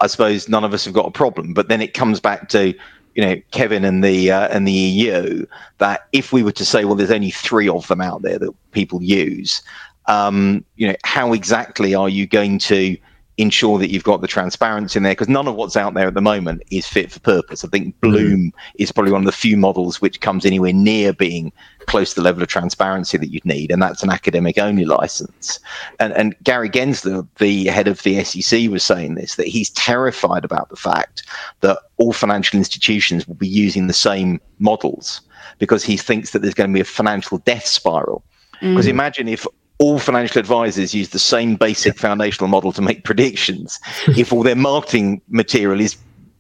I suppose none of us have got a problem. But then it comes back to you know Kevin and the uh, and the EU that if we were to say, well, there's only three of them out there that people use, um, you know, how exactly are you going to ensure that you've got the transparency in there because none of what's out there at the moment is fit for purpose. I think mm-hmm. Bloom mm. is probably one of the few models which comes anywhere near being close to the level of transparency that you'd need, and that's an academic only license. And, and Gary Gensler, the head of the SEC, was saying this that he's terrified about the fact that all financial institutions will be using the same models because he thinks that there's going to be a financial death spiral. Because mm. imagine if all financial advisors use the same basic foundational model to make predictions. if all their marketing material is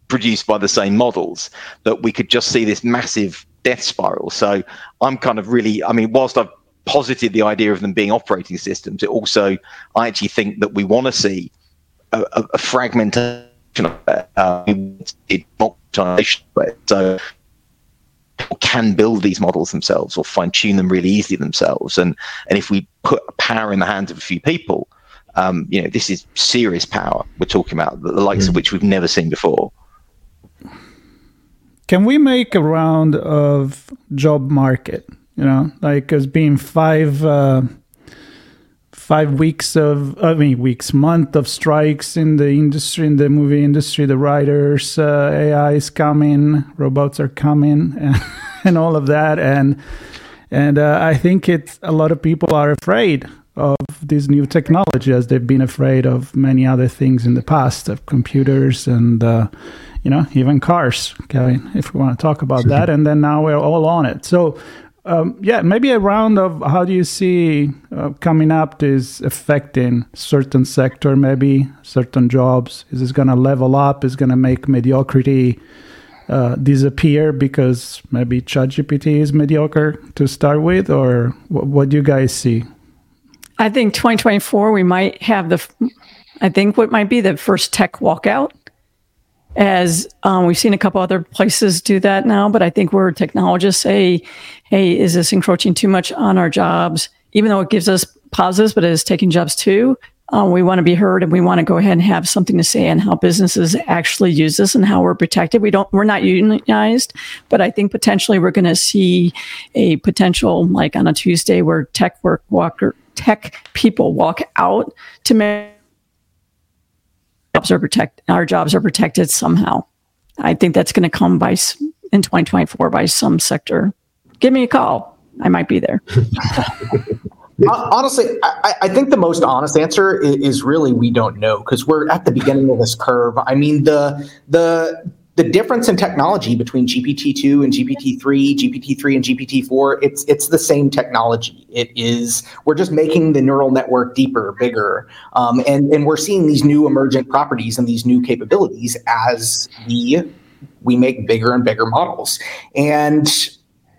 produced by the same models, that we could just see this massive death spiral. So I'm kind of really, I mean, whilst I've posited the idea of them being operating systems, it also, I actually think that we want to see a, a, a fragmentation of it, uh, so can build these models themselves or fine tune them really easily themselves. And and if we put power in the hands of a few people, um, you know, this is serious power we're talking about, the, the likes mm. of which we've never seen before. Can we make a round of job market? You know, like as being five. Uh, five weeks of i mean weeks month of strikes in the industry in the movie industry the writers uh, ai is coming robots are coming and, and all of that. And and uh, i think it's a lot of people are afraid of this new technology as they've been afraid of many other things in the past of computers and uh, you know even cars kevin if we want to talk about that. And then now we're all on it. So um, yeah maybe a round of how do you see uh, coming up is affecting certain sector maybe certain jobs is this going to level up is going to make mediocrity uh, disappear because maybe ChatGPT is mediocre to start with, or what, what do you guys see? I think 2024 we might have the, I think what might be the first tech walkout. As um, we've seen a couple other places do that now, but I think where technologists say, "Hey, is this encroaching too much on our jobs?" Even though it gives us positives, but it is taking jobs too. Um, we want to be heard and we want to go ahead and have something to say on how businesses actually use this and how we're protected. We don't, we're not unionized, but I think potentially we're going to see a potential like on a Tuesday where tech work walker, tech people walk out to make jobs are protect our jobs are protected somehow. I think that's going to come by in 2024 by some sector. Give me a call. I might be there. Honestly, I, I, think the most honest answer is, is really we don't know because we're at the beginning of this curve. I mean, the the the difference in technology between GPT-2 and GPT-3, GPT-3 and GPT-4, it's it's the same technology. It is we're just making the neural network deeper, bigger, um, and and we're seeing these new emergent properties and these new capabilities as we we make bigger and bigger models. And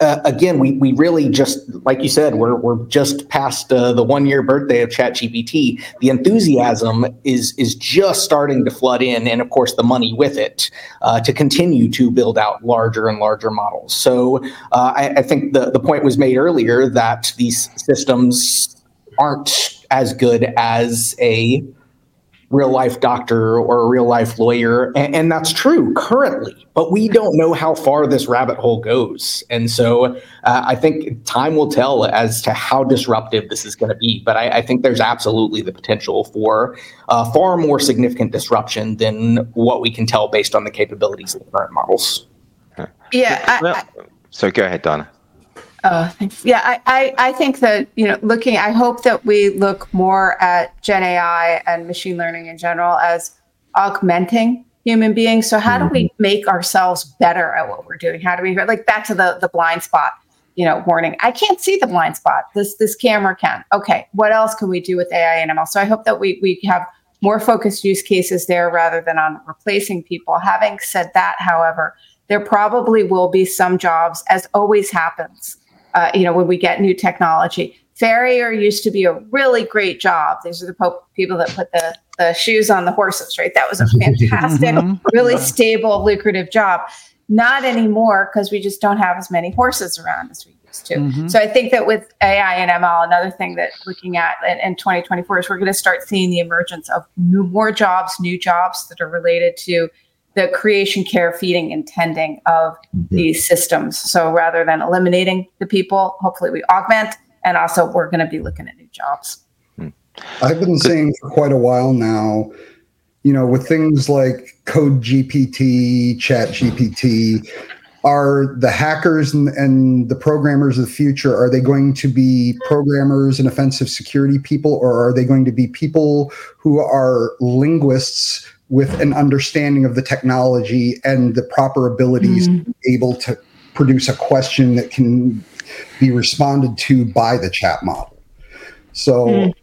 uh, again, we we really just like you said, we're we're just past uh, the one year birthday of ChatGPT. The enthusiasm is is just starting to flood in, and of course, the money with it uh, to continue to build out larger and larger models. So uh, I, I think the the point was made earlier that these systems aren't as good as a real life doctor or a real life lawyer. And, and, that's true currently, but we don't know how far this rabbit hole goes. And so uh, I think time will tell as to how disruptive this is going to be. But I, I, think there's absolutely the potential for uh, far more significant disruption than what we can tell based on the capabilities of the current models. Yeah. I, well, so go ahead, Diana. Oh, thanks. Yeah, I, I, I think that, you know, looking, I hope that we look more at Gen AI and machine learning in general as augmenting human beings. So how do we mm-hmm. make ourselves better at what we're doing? How do we, like back to the, the blind spot, you know, warning, I can't see the blind spot. This, this camera can. Okay. What else can we do with AI and ML? So I hope that we, we have more focused use cases there rather than on replacing people. Having said that, however, there probably will be some jobs, as always happens, uh, you know, when we get new technology. Farrier used to be a really great job. These are the po- people that put the, the shoes on the horses, right? That was a fantastic, mm-hmm. really stable, lucrative job. Not anymore because we just don't have as many horses around as we used to. Mm-hmm. So I think that with AI and ML, another thing that looking at in, in 2024 is we're going to start seeing the emergence of new, more jobs, new jobs that are related to the creation, care, feeding, and tending of mm-hmm. these systems. So rather than eliminating the people, hopefully we augment, and also we're going to be looking at new jobs. Hmm. I've been saying for quite a while now, you know, with things like Code GPT, Chat GPT, are the hackers and, and, the programmers of the future are they going to be programmers and offensive security people or are they going to be people who are linguists with an understanding of the technology and the proper abilities mm-hmm. able to produce a question that can be responded to by the chat model. So mm.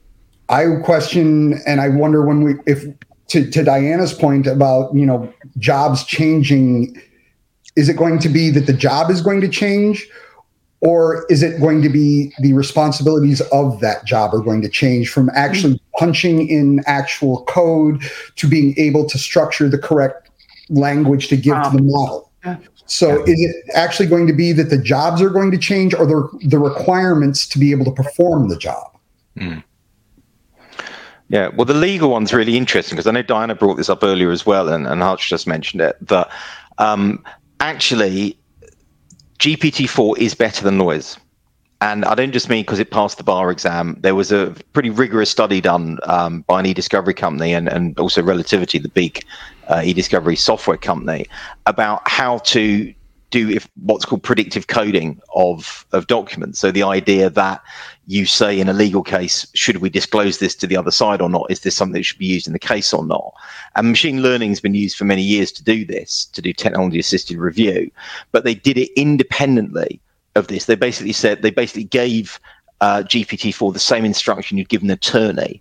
I question and I wonder when we if to, to Diana's point about you know jobs changing, is it going to be that the job is going to change or is it going to be the responsibilities of that job are going to change from actually mm-hmm. punching in actual code to being able to structure the correct language to give wow. to the model so is it actually going to be that the jobs are going to change or the, the requirements to be able to perform the job mm. Yeah, well, the legal one's really interesting because I know Diana brought this up earlier as well, and, and Hutch just mentioned it. That um, actually, GPT-4 is better than lawyers. And I don't just mean because it passed the bar exam. There was a pretty rigorous study done um, by an e-discovery company and, and also Relativity, the big uh, e-discovery software company, about how to do if what's called predictive coding of of documents. So the idea that you say in a legal case, should we disclose this to the other side or not? Is this something that should be used in the case or not? And machine learning has been used for many years to do this, to do technology assisted review, but they did it independently of this. They basically said they basically gave uh, GPT-4 the same instruction you'd give an attorney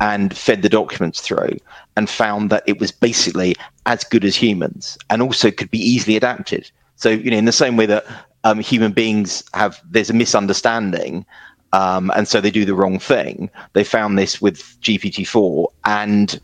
and fed the documents through and found that it was basically as good as humans and also could be easily adapted. So, you know, in the same way that um, human beings have, there's a misunderstanding, um, and so they do the wrong thing. They found this with GPT-4 and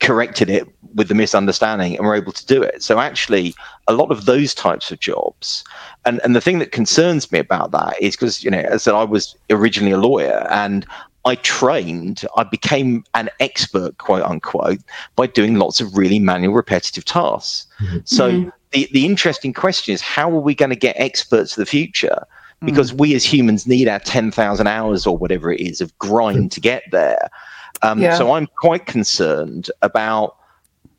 corrected it with the misunderstanding and were able to do it. So actually, a lot of those types of jobs, and and the thing that concerns me about that is because you know, as I said, I was originally a lawyer and I trained, I became an expert, quote unquote, by doing lots of really manual, repetitive tasks. Mm-hmm. So mm-hmm the, the interesting question is how are we going to get experts of the future? Hmm. Because mm. we as humans need our 10,000 hours or whatever it is of grind to get there. Um, yeah. So I'm quite concerned about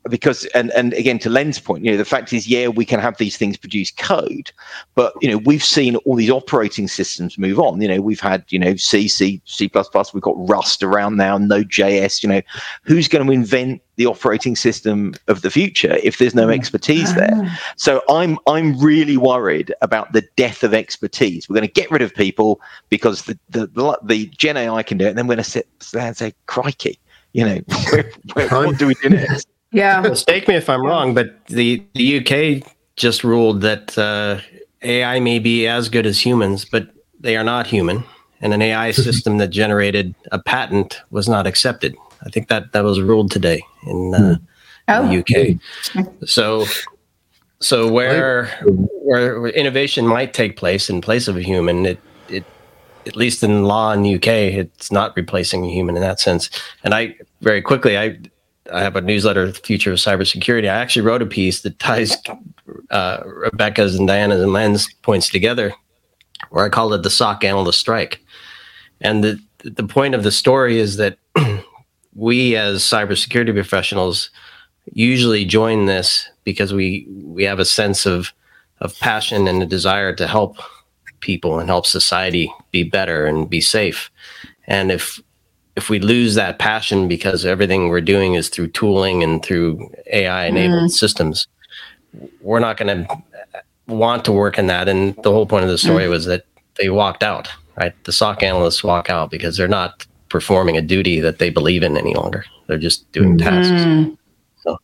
because and and again to Len's point, you know, the fact is, yeah, we can have these things produce code, but you know, we've seen all these operating systems move on. You know, we've had you know C, C, C we've got Rust around now, Node.js. You know, who's going to invent the operating system of the future if there's no mm. expertise there? Ah. So I'm I'm really worried about the death of expertise. We're going to get rid of people because the the the, the Gen AI can do it, and then we're going to sit there and say, "Crikey." You know, where, where, what do we do next? Yeah. Mistake me if I'm wrong, but the, the UK just ruled that uh, AI may be as good as humans, but they are not human. And an AI system that generated a patent was not accepted. I think that that was ruled today in, uh, oh. the UK. So, so where where innovation might take place in place of a human, it it at least in law in the UK, it's not replacing a human in that sense. And I very quickly I I have a newsletter, Future of Cybersecurity. I actually wrote a piece that ties uh, Rebecca's and Diana's and Len's points together, where I called it the SOC analyst strike. And the the point of the story is that we as cybersecurity professionals usually join this because we we have a sense of of passion and a desire to help people and help society be better and be safe. And if if we lose that passion because everything we're doing is through tooling and through AI enabled mm. systems, we're not going to want to work in that. And the whole point of the story mm. was that they walked out, right? The SOC analysts walk out because they're not performing a duty that they believe in any longer. They're just doing mm. tasks. So.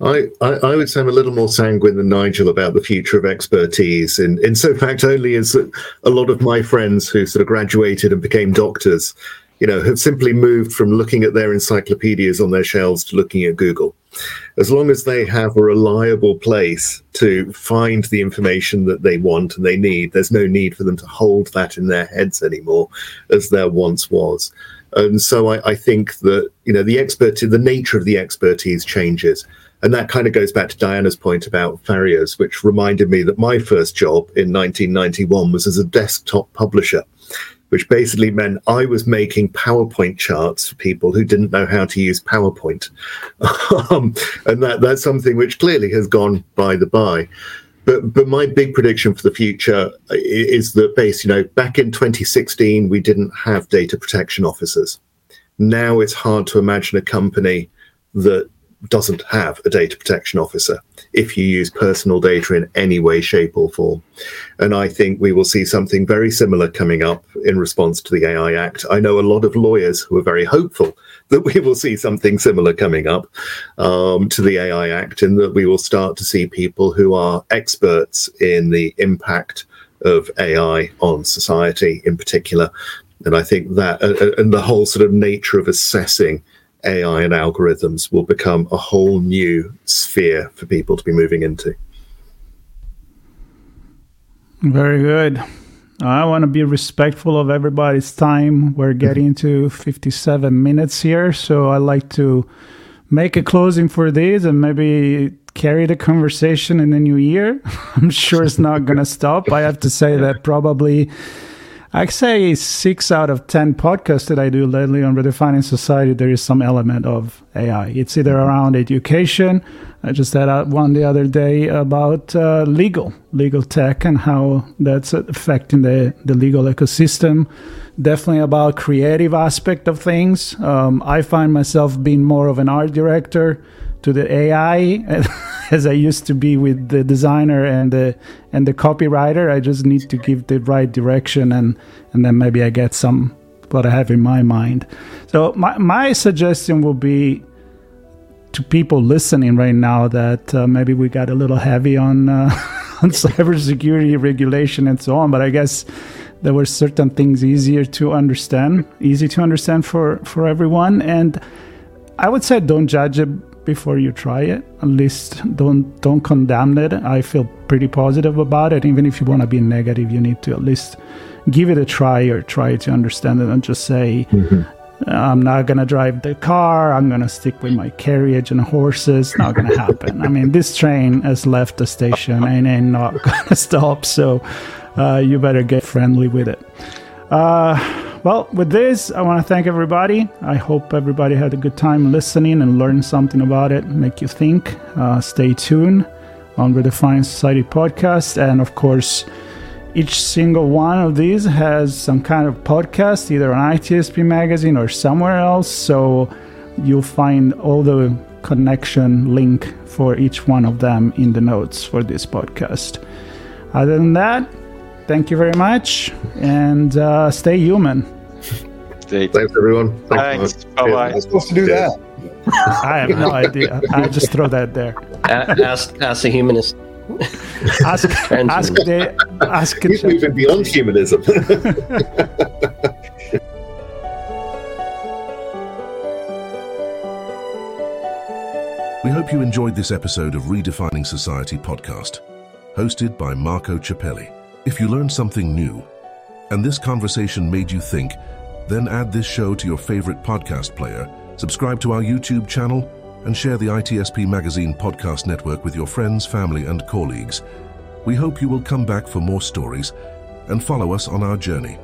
I, I, I, would say I'm a little more sanguine than Nigel about the future of expertise. In, in so fact, only as a lot of my friends who sort of graduated and became doctors you know, have simply moved from looking at their encyclopedias on their shelves to looking at Google. As long as they have a reliable place to find the information that they want and they need, there's no need for them to hold that in their heads anymore, as there once was. And so I, I think that you know the expert, the nature of the expertise changes. And that kind of goes back to Diana's point about farriers, which reminded me that my first job in 1991 was as a desktop publisher which basically meant I was making PowerPoint charts for people who didn't know how to use PowerPoint. um, and that, that's something which clearly has gone by the by. But, but my big prediction for the future is that base, you know, back in 2016, we didn't have data protection officers. Now it's hard to imagine a company that doesn't have a data protection officer if you use personal data in any way, shape, or form. And I think we will see something very similar coming up in response to the AI Act. I know a lot of lawyers who are very hopeful that we will see something similar coming up um, to the AI Act, and that we will start to see people who are experts in the impact of AI on society in particular. And I think that, uh, uh and the whole sort of nature of assessing AI and algorithms will become a whole new sphere for people to be moving into. Very good. I want to be respectful of everybody's time. We're getting to 57 minutes here, so I like to make a closing for these and maybe carry the conversation in the new year. I'm sure it's not going to stop. I have to say that probably I say six out of 10 podcasts that I do lately on redefining society, there is some element of AI. It's either around education. I just had one the other day about uh, legal, legal tech, and how that's affecting the, the legal ecosystem. Definitely about creative aspect of things. Um, I find myself being more of an art director to the AI as I used to be with the designer and the and the copywriter. I just need to give the right direction and and then maybe I get some what I have in my mind. So my my suggestion will be to people listening right now that uh, maybe we got a little heavy on uh, on cybersecurity regulation and so on, but I guess there were certain things easier to understand, easy to understand for for everyone and I would say don't judge it before you try it. At least don't don't condemn it. I feel pretty positive about it. Even if you want to be negative, you need to at least give it a try or try to understand it and just say, mm-hmm. I'm not gonna drive the car. I'm gonna stick with my carriage and horses. Not gonna happen. I mean, this train has left the station and ain't not gonna stop. So uh, you better get friendly with it. Uh, well, with this, I want to thank everybody. I hope everybody had a good time listening and learned something about it, make you think. Uh, stay tuned on the Redefining Society podcast. And of course, each single one of these has some kind of podcast, either on ITSP magazine or somewhere else. So you'll find all the connection link for each one of them in the notes for this podcast. Other than that, thank you very much and uh, stay human. Thanks, everyone. Thanks. Thanks. Bye bye. I'm supposed to do that. I have no idea. I just throw that there. ask, ask the humanist. ask, ask the ask. He's moving beyond humanism. we hope you enjoyed this episode of Redefining Society podcast, hosted by Marco Ciappelli. If you learned something new, and this conversation made you think then add this show to your favorite podcast player, subscribe to our YouTube channel, and share the ITSP Magazine podcast network with your friends, family, and colleagues. We hope you will come back for more stories and follow us on our journey.